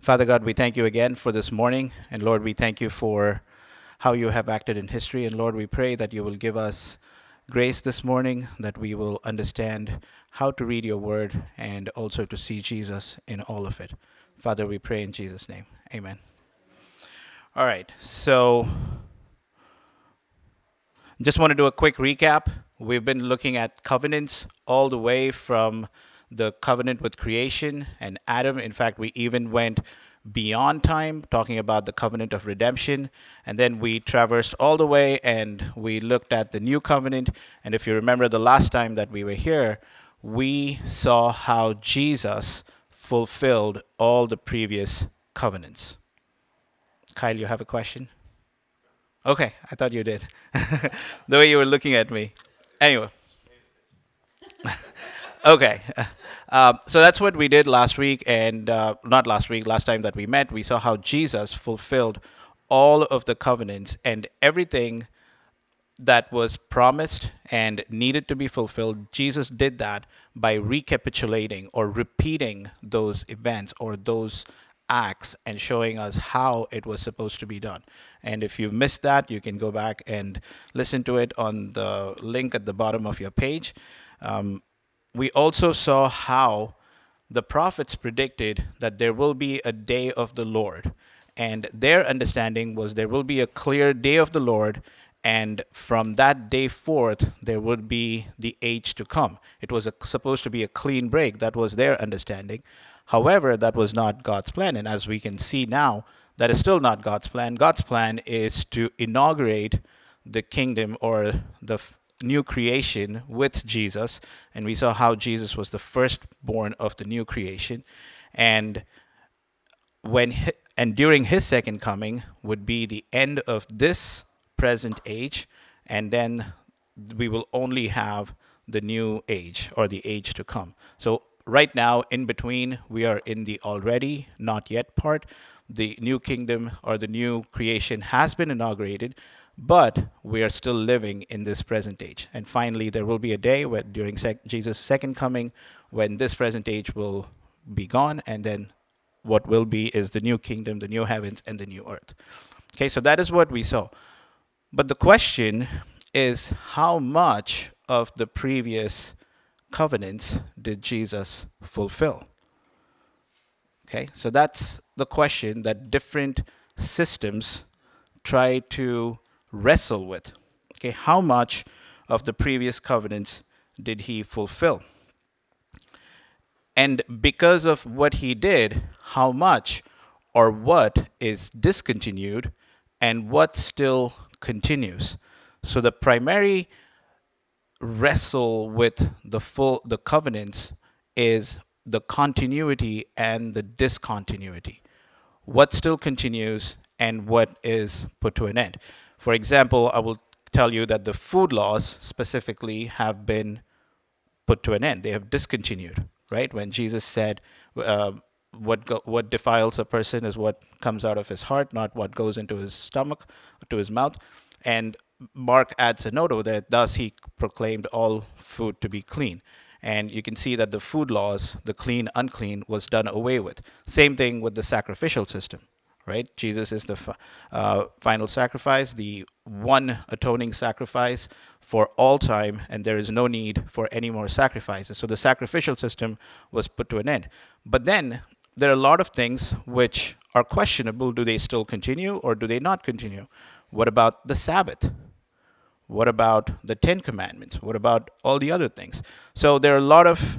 Father God, we thank you again for this morning. And Lord, we thank you for how you have acted in history. And Lord, we pray that you will give us grace this morning, that we will understand how to read your word and also to see Jesus in all of it. Father, we pray in Jesus' name. Amen. All right. So, just want to do a quick recap. We've been looking at covenants all the way from the covenant with creation and Adam. In fact, we even went beyond time, talking about the covenant of redemption. And then we traversed all the way and we looked at the new covenant. And if you remember the last time that we were here, we saw how Jesus fulfilled all the previous covenants. Kyle, you have a question? Okay, I thought you did. the way you were looking at me. Anyway. Okay. Uh, so that's what we did last week, and uh, not last week, last time that we met, we saw how Jesus fulfilled all of the covenants and everything that was promised and needed to be fulfilled. Jesus did that by recapitulating or repeating those events or those acts and showing us how it was supposed to be done. And if you've missed that, you can go back and listen to it on the link at the bottom of your page. Um, we also saw how the prophets predicted that there will be a day of the Lord. And their understanding was there will be a clear day of the Lord, and from that day forth, there would be the age to come. It was a, supposed to be a clean break. That was their understanding. However, that was not God's plan. And as we can see now, that is still not God's plan. God's plan is to inaugurate the kingdom or the new creation with Jesus, and we saw how Jesus was the firstborn of the new creation, and when and during his second coming would be the end of this present age, and then we will only have the new age or the age to come. So right now, in between, we are in the already not yet part. The new kingdom or the new creation has been inaugurated, but we are still living in this present age. And finally, there will be a day where during sec- Jesus' second coming when this present age will be gone, and then what will be is the new kingdom, the new heavens, and the new earth. Okay, so that is what we saw. But the question is how much of the previous covenants did Jesus fulfill? Okay, so that's the question that different systems try to wrestle with. Okay, how much of the previous covenants did he fulfill? And because of what he did, how much or what is discontinued and what still continues? So the primary wrestle with the full the covenants is the continuity and the discontinuity. What still continues and what is put to an end. For example, I will tell you that the food laws specifically have been put to an end. They have discontinued, right? When Jesus said, uh, what go- what defiles a person is what comes out of his heart, not what goes into his stomach, to his mouth. And Mark adds a note there, thus he proclaimed all food to be clean. And you can see that the food laws, the clean, unclean, was done away with. Same thing with the sacrificial system right? Jesus is the uh, final sacrifice, the one atoning sacrifice for all time, and there is no need for any more sacrifices. So the sacrificial system was put to an end. But then there are a lot of things which are questionable. Do they still continue or do they not continue? What about the Sabbath? What about the Ten Commandments? What about all the other things? So there are a lot of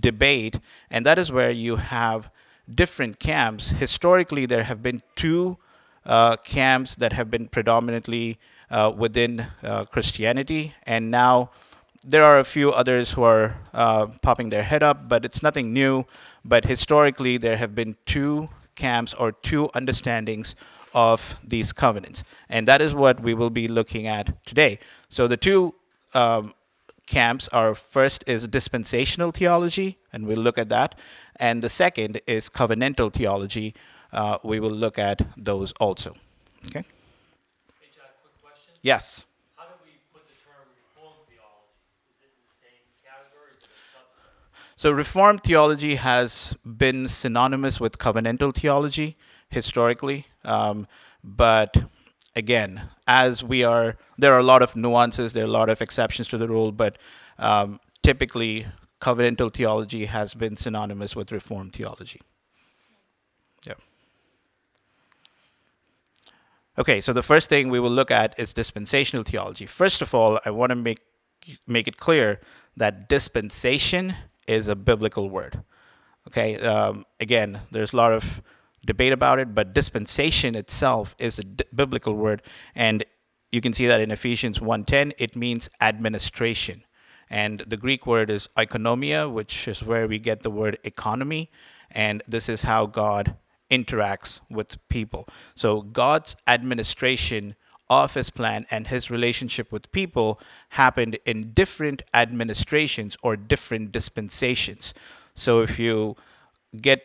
debate, and that is where you have different camps. Historically, there have been two uh, camps that have been predominantly uh, within uh, Christianity, and now there are a few others who are uh, popping their head up, but it's nothing new. But historically, there have been two camps or two understandings of these covenants, and that is what we will be looking at today. So the two um, camps are first is dispensational theology, and we'll look at that, and the second is covenantal theology. Uh, we will look at those also. Okay? Hey, quick question. Yes. How do we put the term Reformed theology? Is it in the same category? Is it a subset? So, Reformed theology has been synonymous with covenantal theology historically. Um, but again, as we are, there are a lot of nuances, there are a lot of exceptions to the rule, but um, typically, covenantal theology has been synonymous with Reformed theology. Yeah. Okay, so the first thing we will look at is dispensational theology. First of all, I want to make make it clear that dispensation is a biblical word. Okay, um, again, there's a lot of debate about it, but dispensation itself is a d- biblical word, and you can see that in Ephesians 1:10, it means administration. And the Greek word is oikonomia, which is where we get the word economy, and this is how God interacts with people. So God's administration of his plan and his relationship with people happened in different administrations or different dispensations. So if you get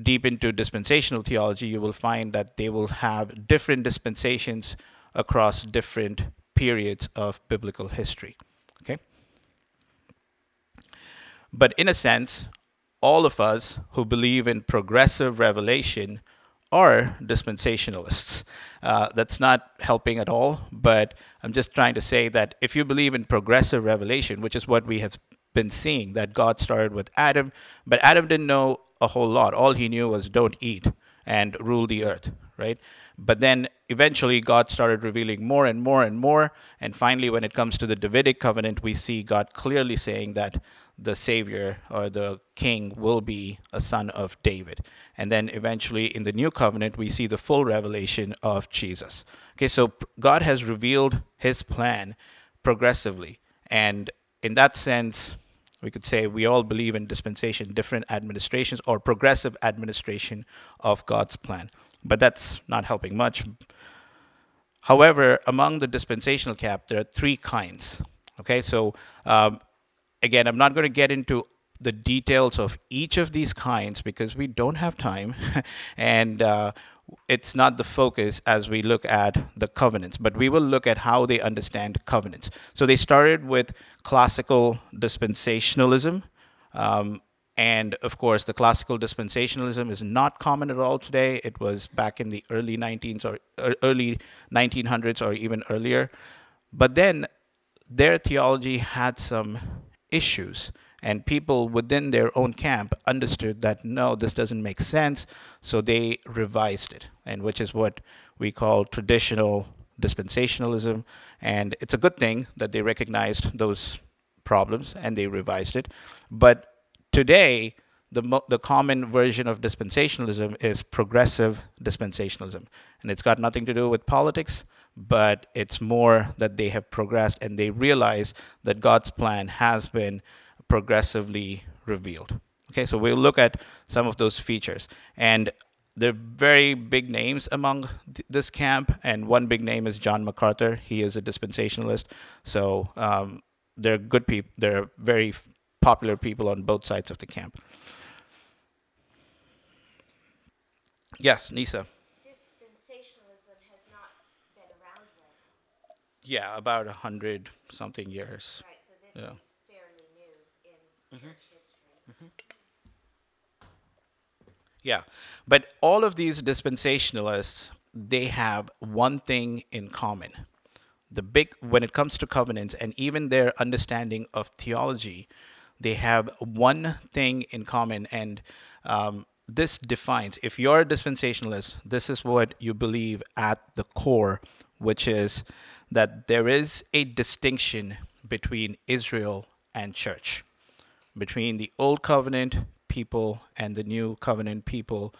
deep into dispensational theology, you will find that they will have different dispensations across different periods of biblical history. Okay? But in a sense, all of us who believe in progressive revelation are dispensationalists. Uh, that's not helping at all, but I'm just trying to say that if you believe in progressive revelation, which is what we have been seeing, that God started with Adam, but Adam didn't know a whole lot. All he knew was don't eat and rule the earth, right? But then eventually God started revealing more and more and more. And finally, when it comes to the Davidic covenant, we see God clearly saying that the Savior or the King will be a son of David. And then eventually in the new covenant, we see the full revelation of Jesus. Okay, so God has revealed his plan progressively. And in that sense, we could say we all believe in dispensation, different administrations, or progressive administration of God's plan. But that's not helping much. However, among the dispensational camp, there are three kinds. Okay, so um, again, I'm not going to get into the details of each of these kinds because we don't have time, and uh, it's not the focus as we look at the covenants, but we will look at how they understand covenants. So they started with classical dispensationalism. Um, and of course, the classical dispensationalism is not common at all today. It was back in the early 19s or early 1900s or even earlier. But then their theology had some issues. And people within their own camp understood that no, this doesn't make sense. So they revised it, and which is what we call traditional dispensationalism. And it's a good thing that they recognized those problems and they revised it. But today, the, mo- the common version of dispensationalism is progressive dispensationalism. And it's got nothing to do with politics, but it's more that they have progressed and they realize that God's plan has been progressively revealed. Okay, so we'll look at some of those features. And they're very big names among th- this camp, and one big name is John MacArthur. He is a dispensationalist, so um, they're good people. They're very f- popular people on both sides of the camp. Yes, Nisa. Dispensationalism has not been around then, Yeah, about a hundred something years. right? So this Yeah. is fairly new in church history. Yeah. But all of these dispensationalists, they have one thing in common. The big, when it comes to covenants and even their understanding of theology, they have one thing in common. And um, this defines, if you're a dispensationalist, this is what you believe at the core, which is that there is a distinction between Israel and church between the old covenant people and the new covenant people,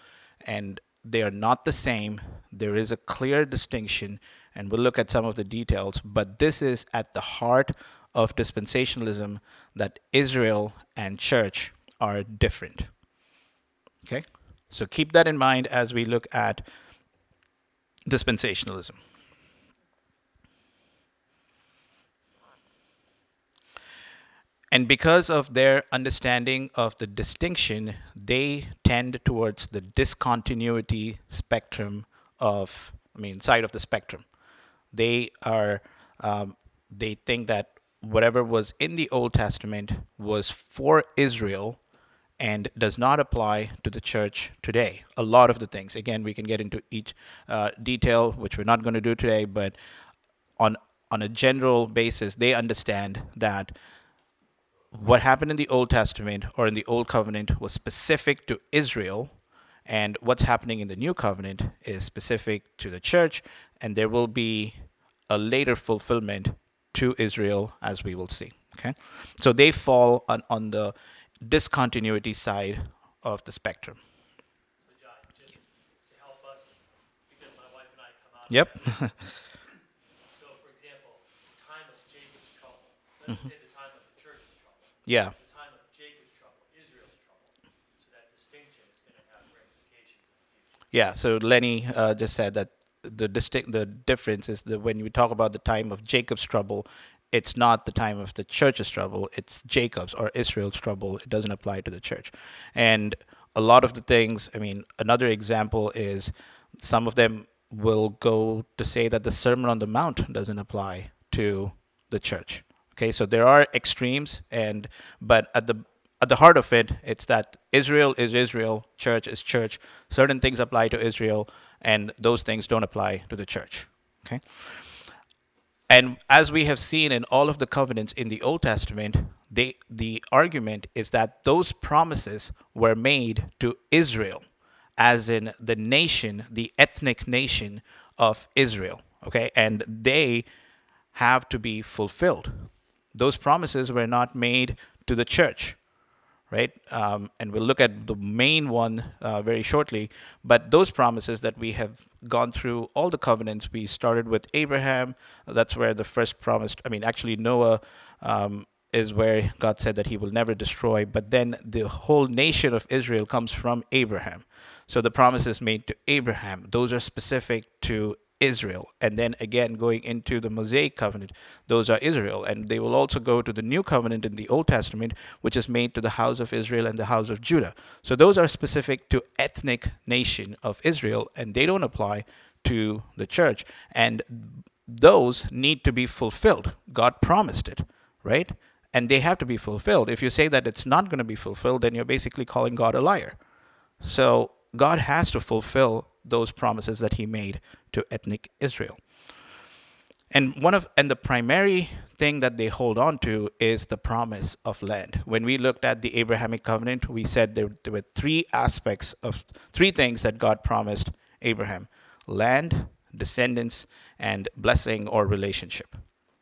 and they are not the same. There is a clear distinction, and we'll look at some of the details, but this is at the heart of dispensationalism that Israel and church are different. Okay? So keep that in mind as we look at dispensationalism. And because of their understanding of the distinction, they tend towards the discontinuity spectrum of, I mean, side of the spectrum. They are, um, they think that whatever was in the Old Testament was for Israel, and does not apply to the church today. A lot of the things. Again, we can get into each uh, detail, which we're not going to do today, but on on a general basis, they understand that what happened in the Old Testament or in the Old Covenant was specific to Israel, and what's happening in the New Covenant is specific to the church, and there will be a later fulfillment to Israel, as we will see. Okay, so they fall on, on the discontinuity side of the spectrum. So John, just to help us, because my wife and I come out. Yep. So for example, the time of Jacob's trouble, let's say the time of the church's trouble, yeah. the time of Jacob's trouble, Israel's trouble. So that distinction is going to have ramifications in the future. Yeah, so Lenny uh, just said that the distinct the difference is that when we talk about the time of Jacob's trouble, it's not the time of the church's trouble, it's Jacob's or Israel's trouble. It doesn't apply to the church. And a lot of the things, I mean, another example is some of them will go to say that the Sermon on the Mount doesn't apply to the church. Okay, so there are extremes and but at the at the heart of it, it's that Israel is Israel, church is church. Certain things apply to Israel, and those things don't apply to the church. Okay? And as we have seen in all of the covenants in the Old Testament, they, the argument is that those promises were made to Israel, as in the nation, the ethnic nation of Israel. Okay? And they have to be fulfilled. Those promises were not made to the church right? Um, and we'll look at the main one uh, very shortly. But those promises that we have gone through all the covenants, we started with Abraham. That's where the first promise, I mean, actually, Noah. Um, is where God said that he will never destroy, but then the whole nation of Israel comes from Abraham. So the promises made to Abraham, those are specific to Israel. And then again, going into the Mosaic covenant, those are Israel. And they will also go to the new covenant in the Old Testament, which is made to the house of Israel and the house of Judah. So those are specific to ethnic nation of Israel, and they don't apply to the church. And those need to be fulfilled. God promised it, right? And they have to be fulfilled. If you say that it's not going to be fulfilled, then you're basically calling God a liar. So God has to fulfill those promises that he made to ethnic Israel. And one of and the primary thing that they hold on to is the promise of land. When we looked at the Abrahamic covenant, we said there, there were three aspects of three things that God promised Abraham: land, descendants, and blessing or relationship.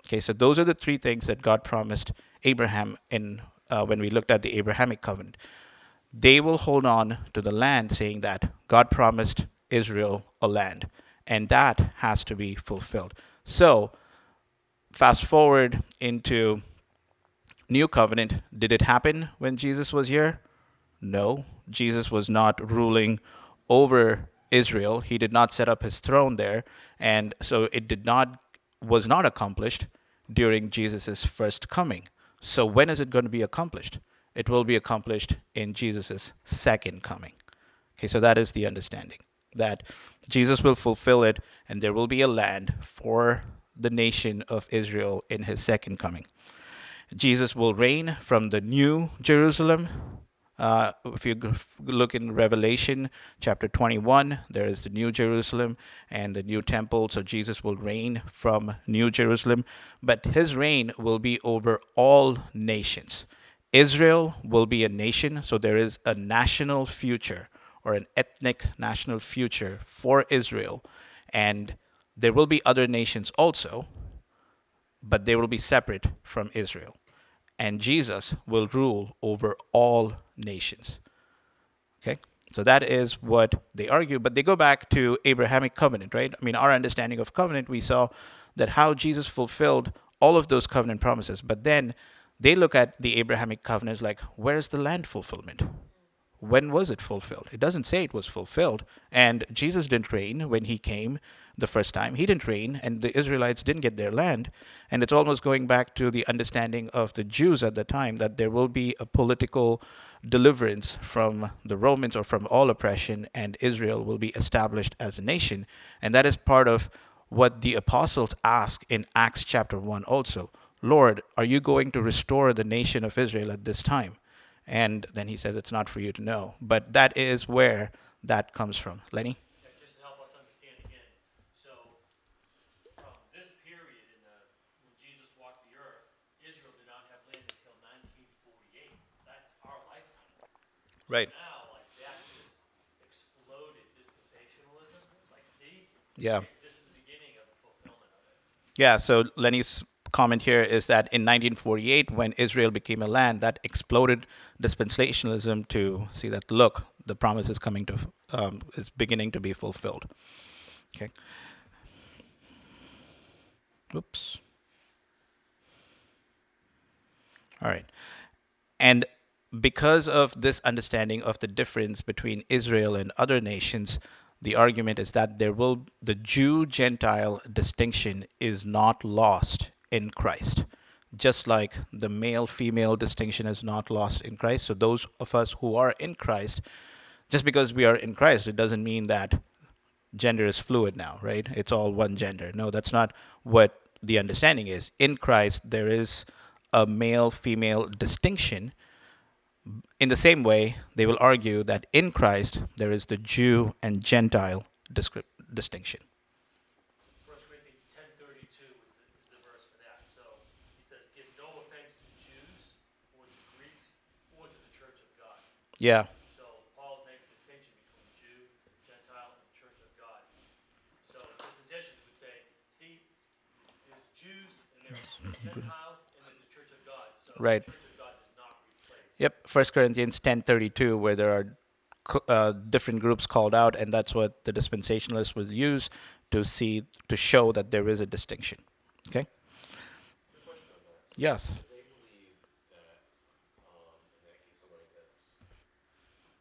Okay, so those are the three things that God promised Abraham in uh, when we looked at the Abrahamic covenant. They will hold on to the land, saying that God promised Israel a land, and that has to be fulfilled. So, fast forward into New Covenant. Did it happen when Jesus was here? No. Jesus was not ruling over Israel. He did not set up his throne there, and so it did not was not accomplished during Jesus' first coming. So when is it going to be accomplished? It will be accomplished in Jesus' second coming. Okay, so that is the understanding that Jesus will fulfill it and there will be a land for the nation of Israel in his second coming. Jesus will reign from the new Jerusalem. Uh, if you look in Revelation chapter 21, there is the new Jerusalem and the new temple. So Jesus will reign from New Jerusalem, but his reign will be over all nations. Israel will be a nation, so there is a national future or an ethnic national future for Israel. And there will be other nations also, but they will be separate from Israel. And Jesus will rule over all nations. Okay? So that is what they argue, but they go back to Abrahamic covenant, right? I mean, our understanding of covenant, we saw that how Jesus fulfilled all of those covenant promises, but then they look at the Abrahamic covenant like, where's the land fulfillment? When was it fulfilled? It doesn't say it was fulfilled. And Jesus didn't reign when he came the first time. He didn't reign, and the Israelites didn't get their land. And it's almost going back to the understanding of the Jews at the time that there will be a political deliverance from the Romans or from all oppression, and Israel will be established as a nation. And that is part of what the apostles ask in Acts chapter 1 also. Lord, are you going to restore the nation of Israel at this time? And then he says it's not for you to know. But that is where that comes from. Lenny? Yeah, just to help us understand again, so from this period in the, when Jesus walked the earth, Israel did not have land until nineteen forty-eight. That's our lifetime. So Right. Now, like that just exploded dispensationalism. It's like, see, Yeah. this is the beginning of the fulfillment of it. Yeah, so Lenny's comment here is that in 1948, when Israel became a land, that exploded dispensationalism to see that, look, the promise is coming to, um, is beginning to be fulfilled. Okay. Oops. All right. And because of this understanding of the difference between Israel and other nations, the argument is that there will the Jew Gentile distinction is not lost in Christ. Just like the male female distinction is not lost in Christ. So those of us who are in Christ, just because we are in Christ, it doesn't mean that gender is fluid now, right? It's all one gender. No, that's not what the understanding is. In Christ, there is a male female distinction. In the same way, they will argue that in Christ, there is the Jew and Gentile distinction. First Corinthians ten thirty-two is the, is the verse for that. So he says, give no offense to Jews or to Greeks or to the church of God. Yeah, So Paul's making a distinction between Jew, Gentile, and Church of God. So the dispensations would say, see, there's Jews and there's Gentiles and there's the Church of God. So Right. the Church of God does not replace. Yep, First Corinthians ten thirty two, where there are uh, different groups called out, and that's what the dispensationalists will use to see to show that there is a distinction. Okay. Yes. Do they believe that, um, in that case, somebody that's,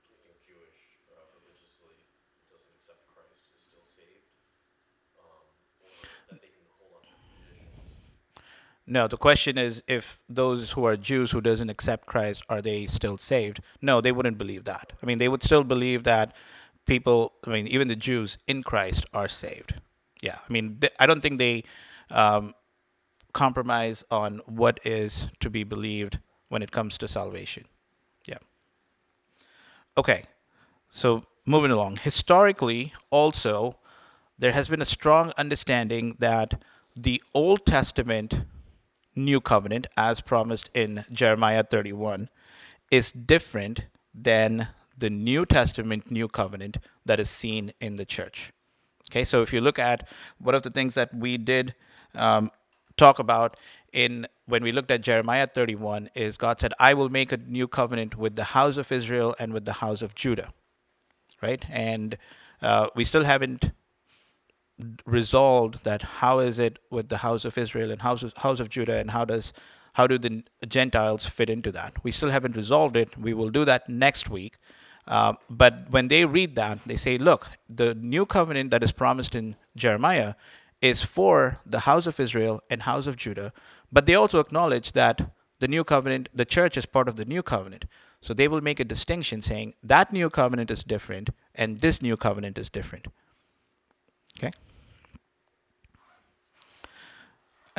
you know, Jewish, uh, religiously doesn't accept Christ is still saved? Um, or that they can hold on to traditions? No, the question is if those who are Jews who doesn't accept Christ are they still saved? No, they wouldn't believe that. I mean, they would still believe that people, I mean, even the Jews in Christ are saved. Yeah, I mean, th- I don't think they um, compromise on what is to be believed when it comes to salvation. Yeah. Okay, so moving along. Historically, also, there has been a strong understanding that the Old Testament New Covenant, as promised in Jeremiah 31, is different than the New Testament New Covenant that is seen in the church. Okay, so if you look at one of the things that we did um, talk about in when we looked at Jeremiah 31 is God said, "I will make a new covenant with the house of Israel and with the house of Judah." Right, and uh, we still haven't resolved that how is it with the house of Israel and house of, house of Judah and how does how do the Gentiles fit into that? We still haven't resolved it. We will do that next week. Uh, but when they read that, they say, look, the new covenant that is promised in Jeremiah is for the house of Israel and house of Judah. But they also acknowledge that the new covenant, the church is part of the new covenant. So they will make a distinction saying that new covenant is different and this new covenant is different. Okay?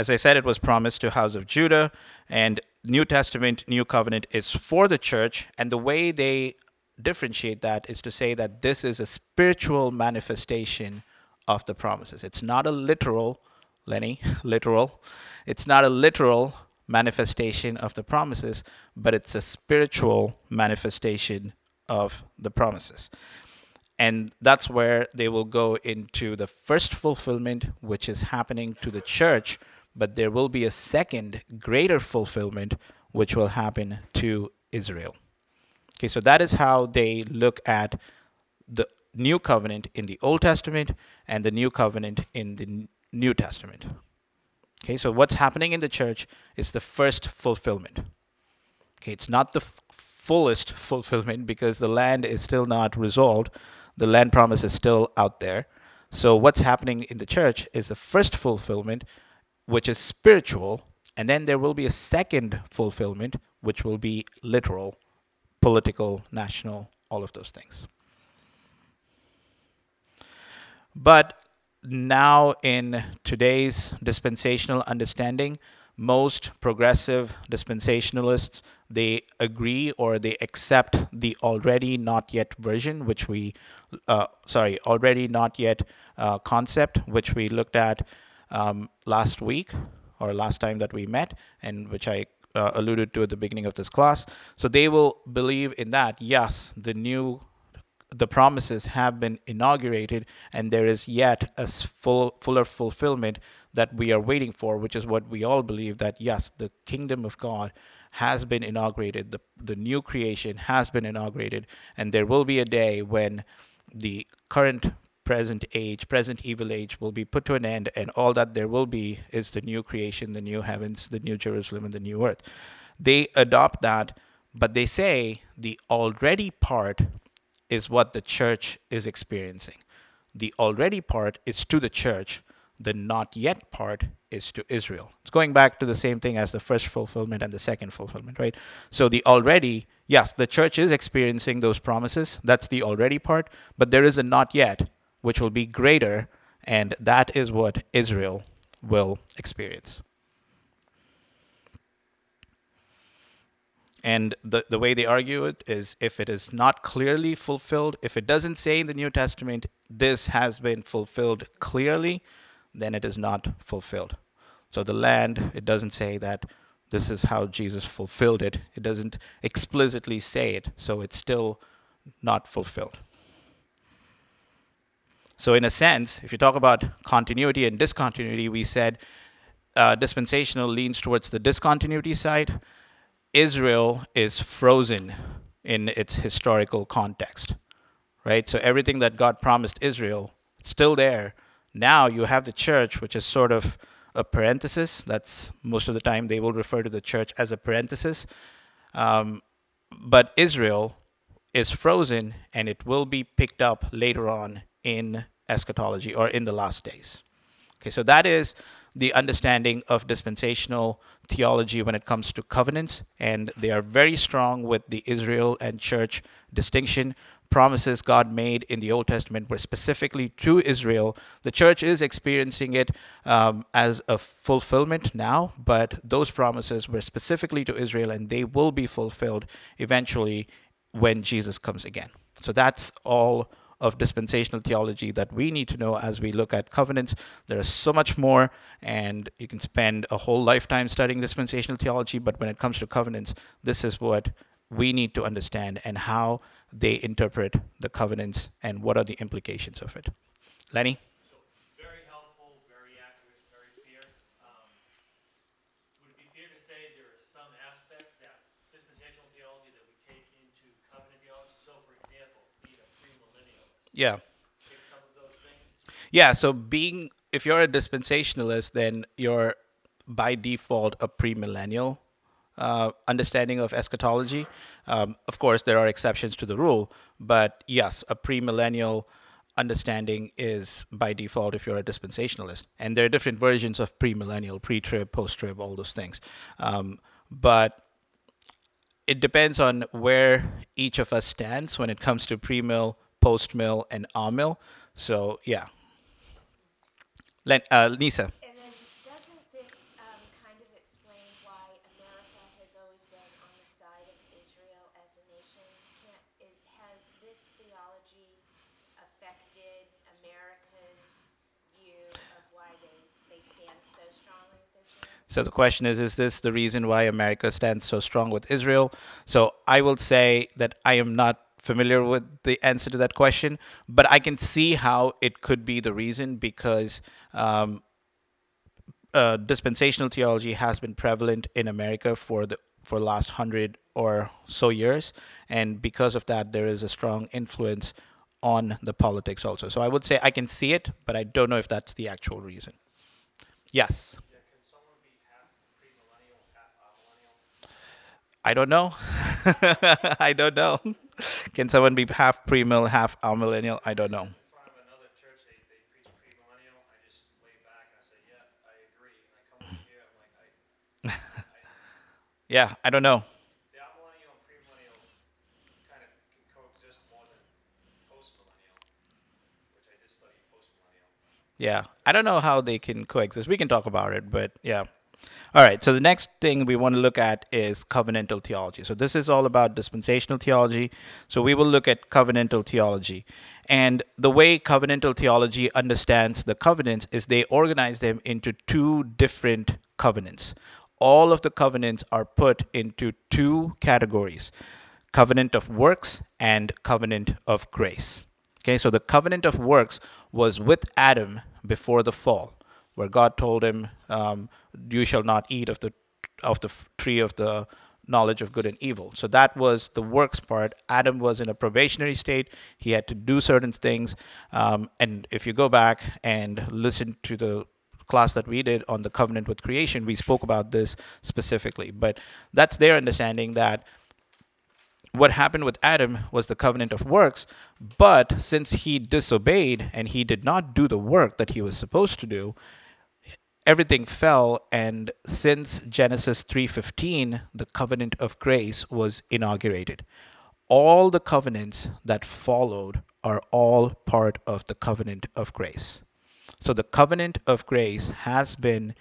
As I said, it was promised to house of Judah, and New Testament, New Covenant is for the church, and the way they differentiate that is to say that this is a spiritual manifestation of the promises. It's not a literal, Lenny, literal. It's not a literal manifestation of the promises, but it's a spiritual manifestation of the promises. And that's where they will go into the first fulfillment, which is happening to the church, but there will be a second, greater fulfillment, which will happen to Israel. Okay, so that is how they look at the new covenant in the Old Testament and the new covenant in the New Testament. Okay, so what's happening in the church is the first fulfillment. Okay, it's not the f- fullest fulfillment because the land is still not resolved. The land promise is still out there. So what's happening in the church is the first fulfillment, which is spiritual, and then there will be a second fulfillment, which will be literal, political, national, all of those things. But now, in today's dispensational understanding, most progressive dispensationalists they agree or they accept the already not yet version, which we, uh, sorry, already not yet uh, concept, which we looked at um, last week or last time that we met, and which I uh, alluded to at the beginning of this class. So they will believe in that. Yes, the new the promises have been inaugurated and there is yet a full fuller fulfillment that we are waiting for which is what we all believe that yes the kingdom of god has been inaugurated the the new creation has been inaugurated and there will be a day when the current present age present evil age will be put to an end and all that there will be is the new creation the new heavens the new jerusalem and the new earth they adopt that but they say the already part is what the church is experiencing. The already part is to the church, the not yet part is to Israel. It's going back to the same thing as the first fulfillment and the second fulfillment, right? So the already, yes, the church is experiencing those promises. That's the already part, but there is a not yet, which will be greater, and that is what Israel will experience. And the, the way they argue it is if it is not clearly fulfilled, if it doesn't say in the New Testament, this has been fulfilled clearly, then it is not fulfilled. So the land, it doesn't say that this is how Jesus fulfilled it. It doesn't explicitly say it, so it's still not fulfilled. So, in a sense, if you talk about continuity and discontinuity, we said uh, dispensational leans towards the discontinuity side Israel is frozen in its historical context, right? So everything that God promised Israel, it's still there. Now you have the church, which is sort of a parenthesis. That's most of the time they will refer to the church as a parenthesis. Um, but Israel is frozen and it will be picked up later on in eschatology or in the last days. Okay, so that is the understanding of dispensational theology when it comes to covenants, and they are very strong with the Israel and church distinction. Promises God made in the Old Testament were specifically to Israel. The church is experiencing it um, as a fulfillment now, but those promises were specifically to Israel, and they will be fulfilled eventually when Jesus comes again. So that's all of dispensational theology that we need to know as we look at covenants. There is so much more, and you can spend a whole lifetime studying dispensational theology, but when it comes to covenants, this is what we need to understand and how they interpret the covenants and what are the implications of it. Lenny? So, very helpful, very accurate, very clear. Um, would it be fair to say there are some aspects that dispensational theology that we take into covenant theology? So, for example, being a premillennialist, Yeah. Yeah, so being if you're a dispensationalist, then you're by default a premillennial uh, understanding of eschatology. Um, of course, there are exceptions to the rule, but yes, a premillennial understanding is by default if you're a dispensationalist. And there are different versions of premillennial, pre-trib, post-trib, all those things. Um, but it depends on where each of us stands when it comes to pre-mill, post-mill, and amill. So yeah. Len- uh, Nisa. And then doesn't this um, kind of explain why America has always been on the side of Israel as a nation? Can't, is, has this theology affected America's view of why they, they stand so strongly with Israel? So the question is Is this the reason why America stands so strong with Israel? So I will say that I am not familiar with the answer to that question, but I can see how it could be the reason because um, uh, dispensational theology has been prevalent in America for the for last hundred or so years, and because of that, there is a strong influence on the politics also. So I would say I can see it, but I don't know if that's the actual reason. Yes. I don't know. I don't know. Can someone be half premill, half amillennial? I don't know. in front of another church, they, they preach premillennial, I just lay back and I say, yeah, I agree. And I come over here, I'm like, I, Yeah, I don't know. the amillennial and premillennial kind of can coexist more than postmillennial, which I did. Yeah, I don't know how they can coexist. We can talk about it, but yeah. All right, so the next thing we want to look at is covenantal theology. So this is all about dispensational theology. So we will look at covenantal theology. And the way covenantal theology understands the covenants is they organize them into two different covenants. All of the covenants are put into two categories covenant of works and covenant of grace. Okay, so the covenant of works was with Adam before the fall, where God told him, um, "You shall not eat of the of the tree of the knowledge of good and evil." So that was the works part. Adam was in a probationary state; he had to do certain things. Um, and if you go back and listen to the class that we did on the covenant with creation, we spoke about this specifically. But that's their understanding that what happened with Adam was the covenant of works, but since he disobeyed and he did not do the work that he was supposed to do, everything fell and since Genesis 3:15 the covenant of grace was inaugurated. All the covenants that followed are all part of the covenant of grace. So the covenant of grace has been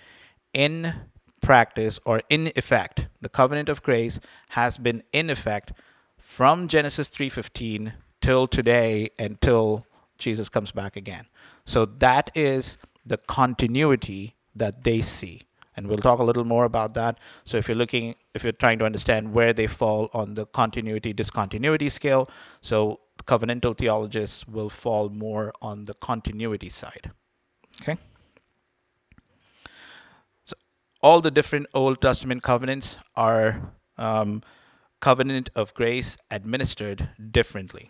in practice or in effect. The covenant of grace has been in effect from Genesis 3:15 till today until Jesus comes back again. So that is the continuity that they see. And we'll talk a little more about that. So if you're looking if you're trying to understand where they fall on the continuity discontinuity scale, so covenantal theologists will fall more on the continuity side. Okay? So all the different Old Testament covenants are um, covenant of grace administered differently.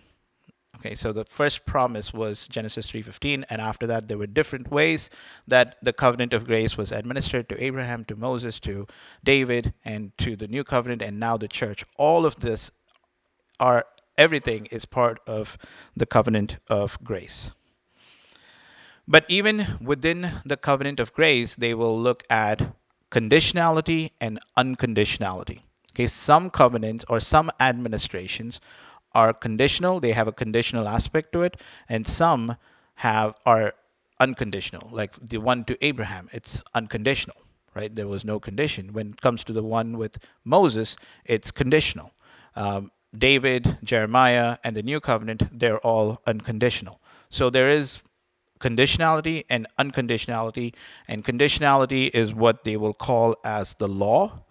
Okay, so the first promise was Genesis 3:15 and after that there were different ways that the covenant of grace was administered to Abraham, to Moses, to David and to the new covenant and now the church. All of this are everything is part of the covenant of grace. But even within the covenant of grace, they will look at conditionality and unconditionality. Okay, some covenants or some administrations are conditional, they have a conditional aspect to it, and some have are unconditional. Like the one to Abraham, it's unconditional, right? There was no condition. When it comes to the one with Moses, it's conditional. Um, David, Jeremiah, and the new covenant, they're all unconditional. So there is conditionality and unconditionality. And conditionality is what they will call as the law.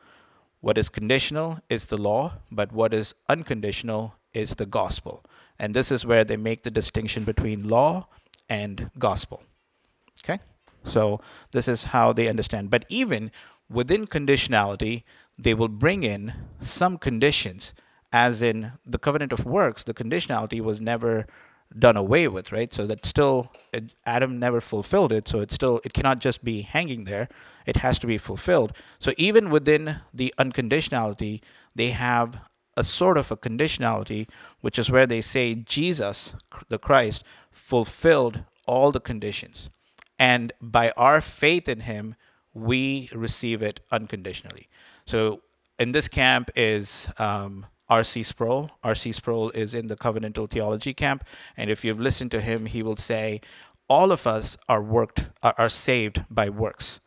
What is conditional is the law, but what is unconditional is the gospel. And this is where they make the distinction between law and gospel. Okay? So this is how they understand. But even within conditionality, they will bring in some conditions, as in the covenant of works, the conditionality was never done away with, right? So that still it, Adam never fulfilled it, so it still it cannot just be hanging there. It has to be fulfilled. So even within the unconditionality, they have a sort of a conditionality, which is where they say Jesus, the Christ, fulfilled all the conditions. And by our faith in him, we receive it unconditionally. So in this camp is um, R.C. Sproul. R.C. Sproul is in the covenantal theology camp, and if you've listened to him, he will say, all of us are worked are, are saved by works.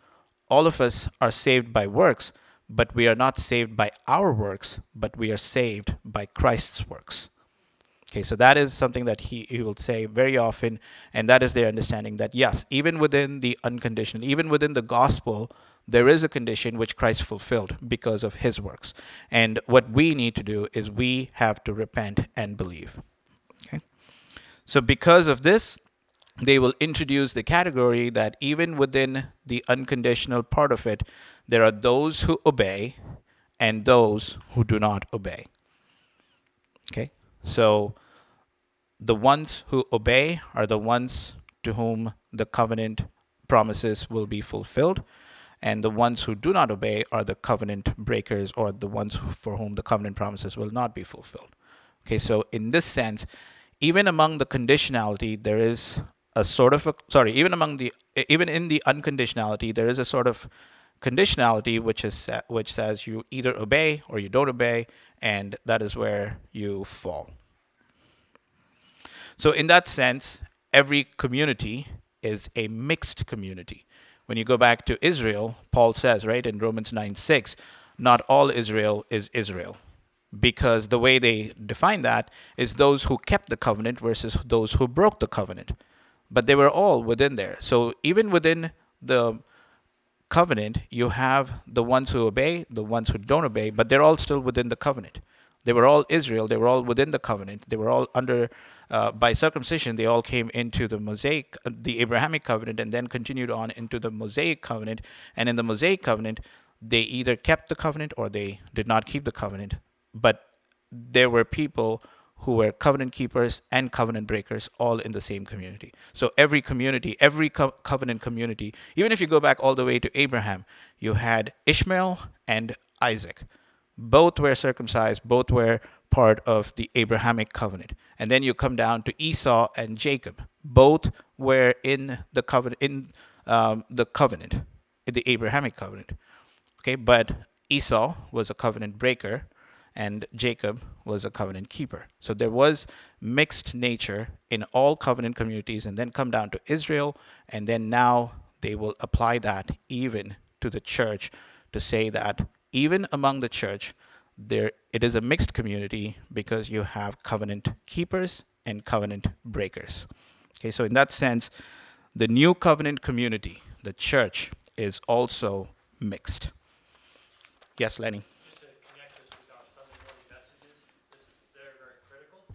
All of us are saved by works, but we are not saved by our works, but we are saved by Christ's works. Okay, so that is something that he, he will say very often, and that is their understanding that yes, even within the unconditional, even within the gospel, there is a condition which Christ fulfilled because of his works. And what we need to do is we have to repent and believe. Okay? So, because of this, they will introduce the category that even within the unconditional part of it, there are those who obey and those who do not obey. Okay? So, the ones who obey are the ones to whom the covenant promises will be fulfilled and the ones who do not obey are the covenant breakers or the ones for whom the covenant promises will not be fulfilled. Okay, so in this sense, even among the conditionality, there is a sort of a, sorry, even among the even in the unconditionality, there is a sort of conditionality which is which says you either obey or you don't obey, and that is where you fall. So in that sense, every community is a mixed community when you go back to Israel, Paul says, right, in Romans 9 6, not all Israel is Israel. Because the way they define that is those who kept the covenant versus those who broke the covenant. But they were all within there. So even within the covenant, you have the ones who obey, the ones who don't obey, but they're all still within the covenant. They were all Israel. They were all within the covenant. They were all under, uh, by circumcision, they all came into the Mosaic, uh, the Abrahamic covenant, and then continued on into the Mosaic covenant. And in the Mosaic covenant, they either kept the covenant or they did not keep the covenant. But there were people who were covenant keepers and covenant breakers all in the same community. So every community, every co- covenant community, even if you go back all the way to Abraham, you had Ishmael and Isaac. Both were circumcised, both were part of the Abrahamic covenant. And then you come down to Esau and Jacob. Both were in the covenant in um, the covenant, in the Abrahamic covenant. Okay, but Esau was a covenant breaker and Jacob was a covenant keeper. So there was mixed nature in all covenant communities, and then come down to Israel, and then now they will apply that even to the church to say that even among the church, there it is a mixed community because you have covenant keepers and covenant breakers. Okay, so in that sense, the new covenant community, the church, is also mixed. Yes, Lenny. Just to connect this with our Sunday morning messages, this is very, very critical.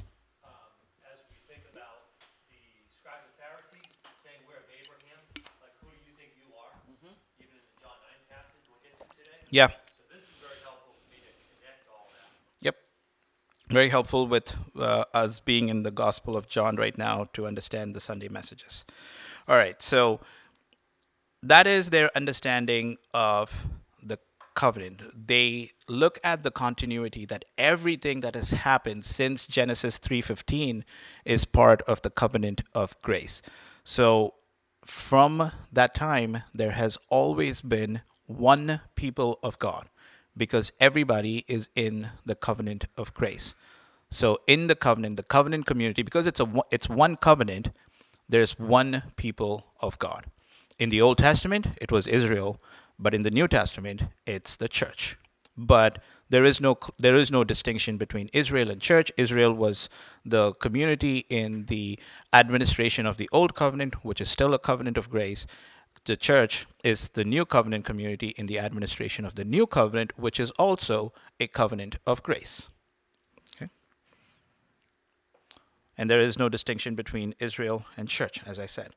Um, as we think about the scribes and Pharisees saying, we're of Abraham, like, who do you think you are? Even in the John 9 passage we'll get to today. Yeah. So this is very helpful for me to connect all that. Yep. Very helpful with uh, us being in the Gospel of John right now to understand the Sunday messages. All right, so that is their understanding of the covenant. They look at the continuity that everything that has happened since Genesis 3:15 is part of the covenant of grace. So from that time there has always been one people of God because everybody is in the covenant of grace. So in the covenant, the covenant community, because it's a it's one covenant, there's one people of God. In the Old Testament, it was Israel, but in the New Testament, it's the church. But there is no there is no distinction between Israel and church. Israel was the community in the administration of the Old Covenant, which is still a covenant of grace. The church is the new covenant community in the administration of the new covenant, which is also a covenant of grace. Okay? And there is no distinction between Israel and church, as I said.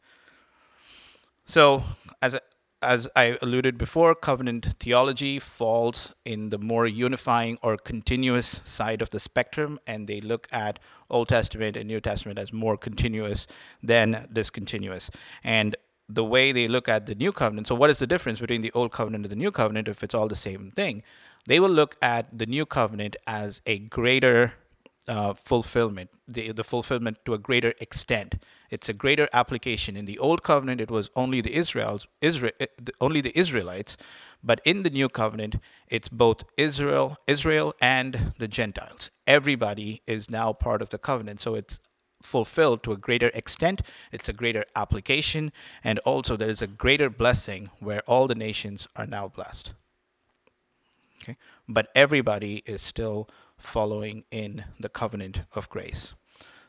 So, as as I alluded before, covenant theology falls in the more unifying or continuous side of the spectrum, and they look at Old Testament and New Testament as more continuous than discontinuous. And the way they look at the new covenant, so what is the difference between the old covenant and the new covenant if it's all the same thing? They will look at the new covenant as a greater uh, fulfillment, the, the fulfillment to a greater extent. It's a greater application. In the old covenant, it was only the Israels, Israel, eh, only the Israelites, but in the new covenant, it's both Israel, Israel and the Gentiles. Everybody is now part of the covenant, so it's fulfilled to a greater extent. It's a greater application, and also there is a greater blessing where all the nations are now blessed. Okay? But everybody is still following in the covenant of grace.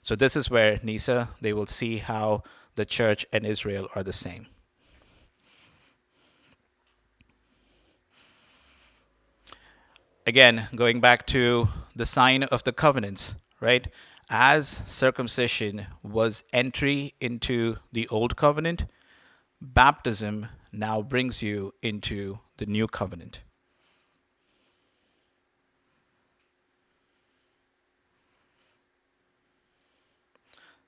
So this is where Nisa they will see how the church and Israel are the same. Again, going back to the sign of the covenants, right? As circumcision was entry into the old covenant, baptism now brings you into the new covenant.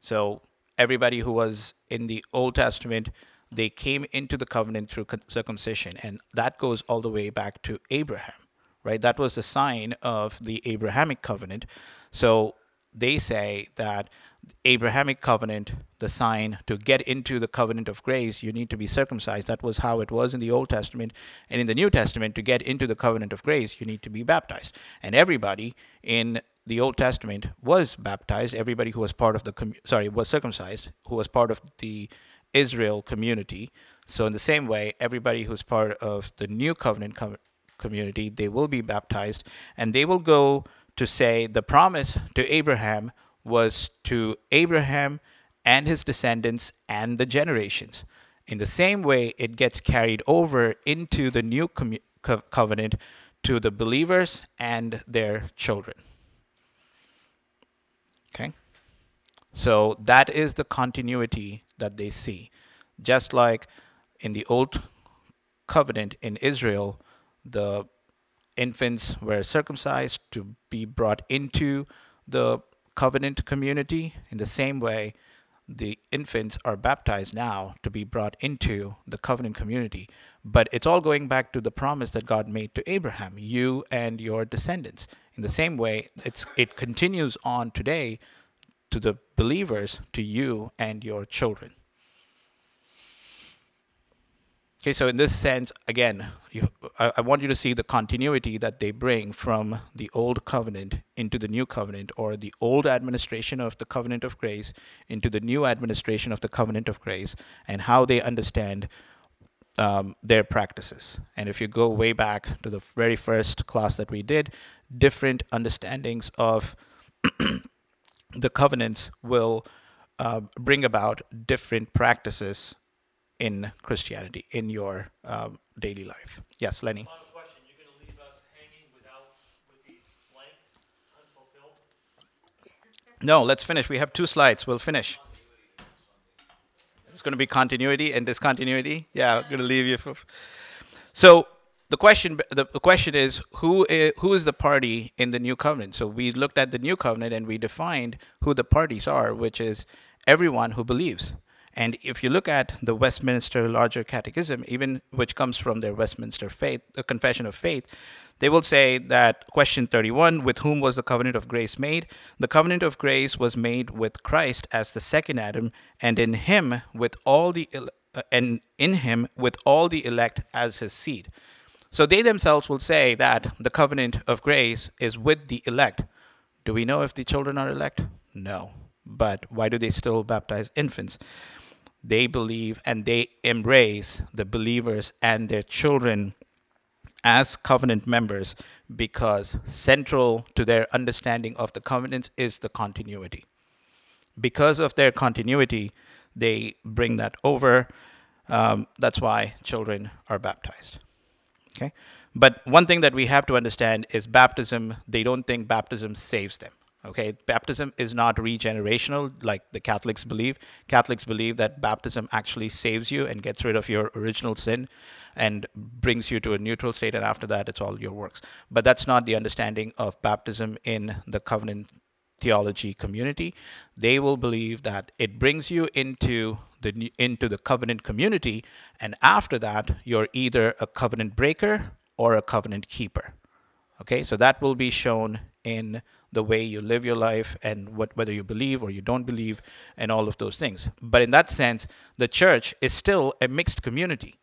So everybody who was in the Old Testament, they came into the covenant through circumcision, and that goes all the way back to Abraham, right? That was a sign of the Abrahamic covenant. So they say that Abrahamic covenant, the sign to get into the covenant of grace, you need to be circumcised. That was how it was in the Old Testament. And in the New Testament, to get into the covenant of grace, you need to be baptized. And everybody in the Old Testament was baptized. Everybody who was part of the, commu- sorry, was circumcised, who was part of the Israel community. So, in the same way, everybody who's part of the new covenant com- community, they will be baptized and they will go to say the promise to Abraham was to Abraham and his descendants and the generations. In the same way, it gets carried over into the new covenant to the believers and their children. Okay? So that is the continuity that they see. Just like in the old covenant in Israel, the infants were circumcised to be brought into the covenant community. In the same way, the infants are baptized now to be brought into the covenant community. But it's all going back to the promise that God made to Abraham, you and your descendants. In the same way, it's, it continues on today to the believers, to you and your children. Okay, so in this sense, again, you, I, I, want you to see the continuity that they bring from the old covenant into the new covenant, or the old administration of the covenant of grace into the new administration of the covenant of grace, and how they understand um, their practices. And if you go way back to the very first class that we did, different understandings of the covenants will uh, bring about different practices in Christianity in your um, daily life. Yes, Lenny. Question, you're gonna leave us hanging without, with these blanks unfulfilled? No, let's finish. We have two slides. We'll finish. It's going to be continuity and discontinuity. Yeah, I'm going to leave you for. So the question, the, the question is who is, who is the party in the new covenant? So we looked at the new covenant and we defined who the parties are, which is everyone who believes. And if you look at the Westminster Larger Catechism, even which comes from their Westminster Faith, the Confession of Faith, they will say that question 31 with whom was the covenant of grace made? The covenant of grace was made with christ as the second adam and in him with all the uh, and in him with all the elect as his seed. So they themselves will say that the covenant of grace is with the elect. Do we know if the children are elect? No. But why do they still baptize infants they believe and they embrace the believers and their children as covenant members because central to their understanding of the covenants is the continuity. Because of their continuity, they bring that over. Um, that's why children are baptized. Okay? But one thing that we have to understand is baptism, they don't think baptism saves them. Okay, baptism is not regenerational like the Catholics believe. Catholics believe that baptism actually saves you and gets rid of your original sin and brings you to a neutral state, and after that, it's all your works. But that's not the understanding of baptism in the covenant theology community. They will believe that it brings you into the into the covenant community, and after that, you're either a covenant breaker or a covenant keeper. Okay, so that will be shown in the way you live your life and what whether you believe or you don't believe and all of those things. But in that sense, the church is still a mixed community.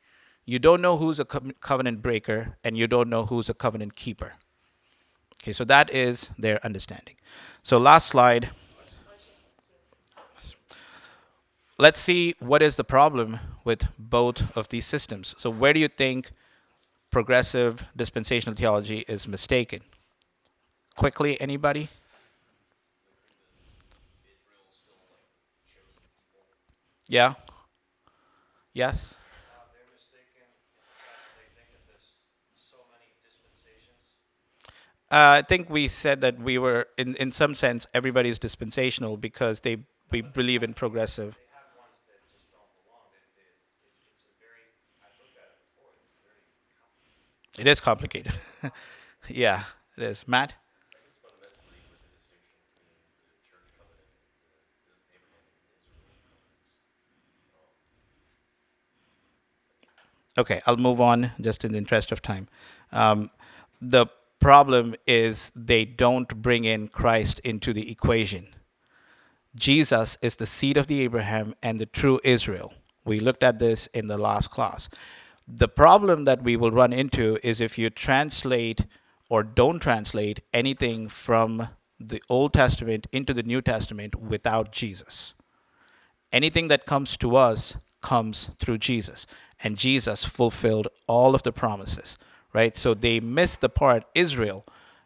You don't know who's a co- covenant breaker and you don't know who's a covenant keeper. Okay, so that is their understanding. So last slide. Let's see what is the problem with both of these systems. So where do you think progressive dispensational theology is mistaken? Quickly, anybody? Yeah? Yes? Uh, I think we said that we were, in, in some sense, everybody's dispensational because they we believe in progressive. It is complicated. yeah, it is. Matt? I guess fundamentally with the distinction between the church covenant and the Abrahamic and Israel covenants. Okay, I'll move on just in the interest of time. Um, the problem is they don't bring in Christ into the equation. Jesus is the seed of the Abraham and the true Israel. We looked at this in the last class. The problem that we will run into is if you translate or don't translate anything from the Old Testament into the New Testament without Jesus. Anything that comes to us comes through Jesus, and Jesus fulfilled all of the promises, right? So they missed the part Israel.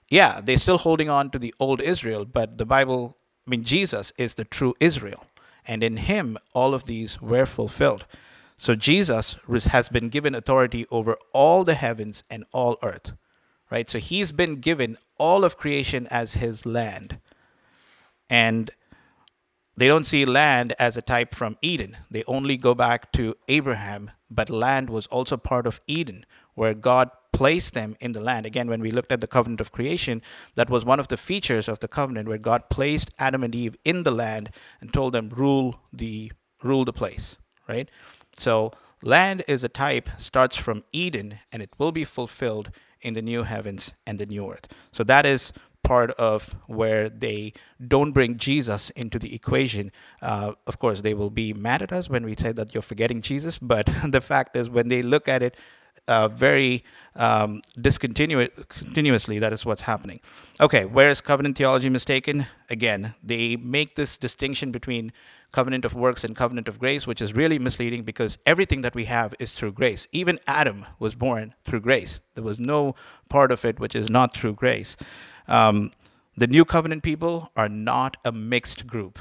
Yeah, they're still holding on to the old Israel, but the Bible, I mean, Jesus is the true Israel, and in him all of these were fulfilled. So Jesus has been given authority over all the heavens and all earth, right? So he's been given all of creation as his land. And they don't see land as a type from Eden. They only go back to Abraham, but land was also part of Eden, where God placed them in the land. Again, when we looked at the covenant of creation, that was one of the features of the covenant where God placed Adam and Eve in the land and told them rule the rule the place, right? So land is a type starts from Eden and it will be fulfilled in the new heavens and the new earth. So that is part of where they don't bring Jesus into the equation. Uh, of course, they will be mad at us when we say that you're forgetting Jesus, but the fact is, when they look at it uh, very um, discontinu- continuously, that is what's happening. Okay, where is covenant theology mistaken? Again, they make this distinction between covenant of works and covenant of grace, which is really misleading because everything that we have is through grace. Even Adam was born through grace. There was no part of it which is not through grace. Um, the new covenant people are not a mixed group.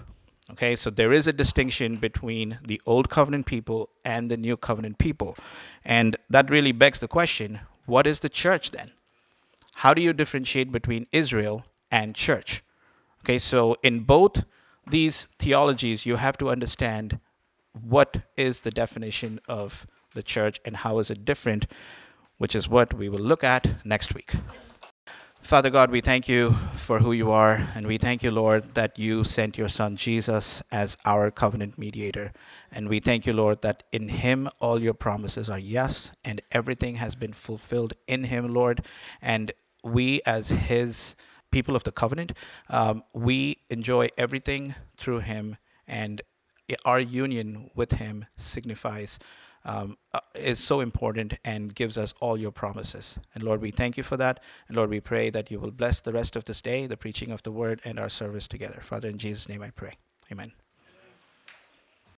Okay, so there is a distinction between the old covenant people and the new covenant people. And that really begs the question what is the church then? How do you differentiate between Israel and church? Okay, so in both these theologies, you have to understand what is the definition of the church and how is it different, which is what we will look at next week. Father God, we thank you for who you are, and we thank you, Lord, that you sent your Son Jesus as our covenant mediator. And we thank you, Lord, that in him all your promises are yes, and everything has been fulfilled in him, Lord. And we, as his people of the covenant, um, we enjoy everything through him, and our union with him signifies um, uh, is so important and gives us all your promises. And Lord, we thank you for that. And Lord, we pray that you will bless the rest of this day, the preaching of the word, and our service together. Father, in Jesus' name I pray. Amen.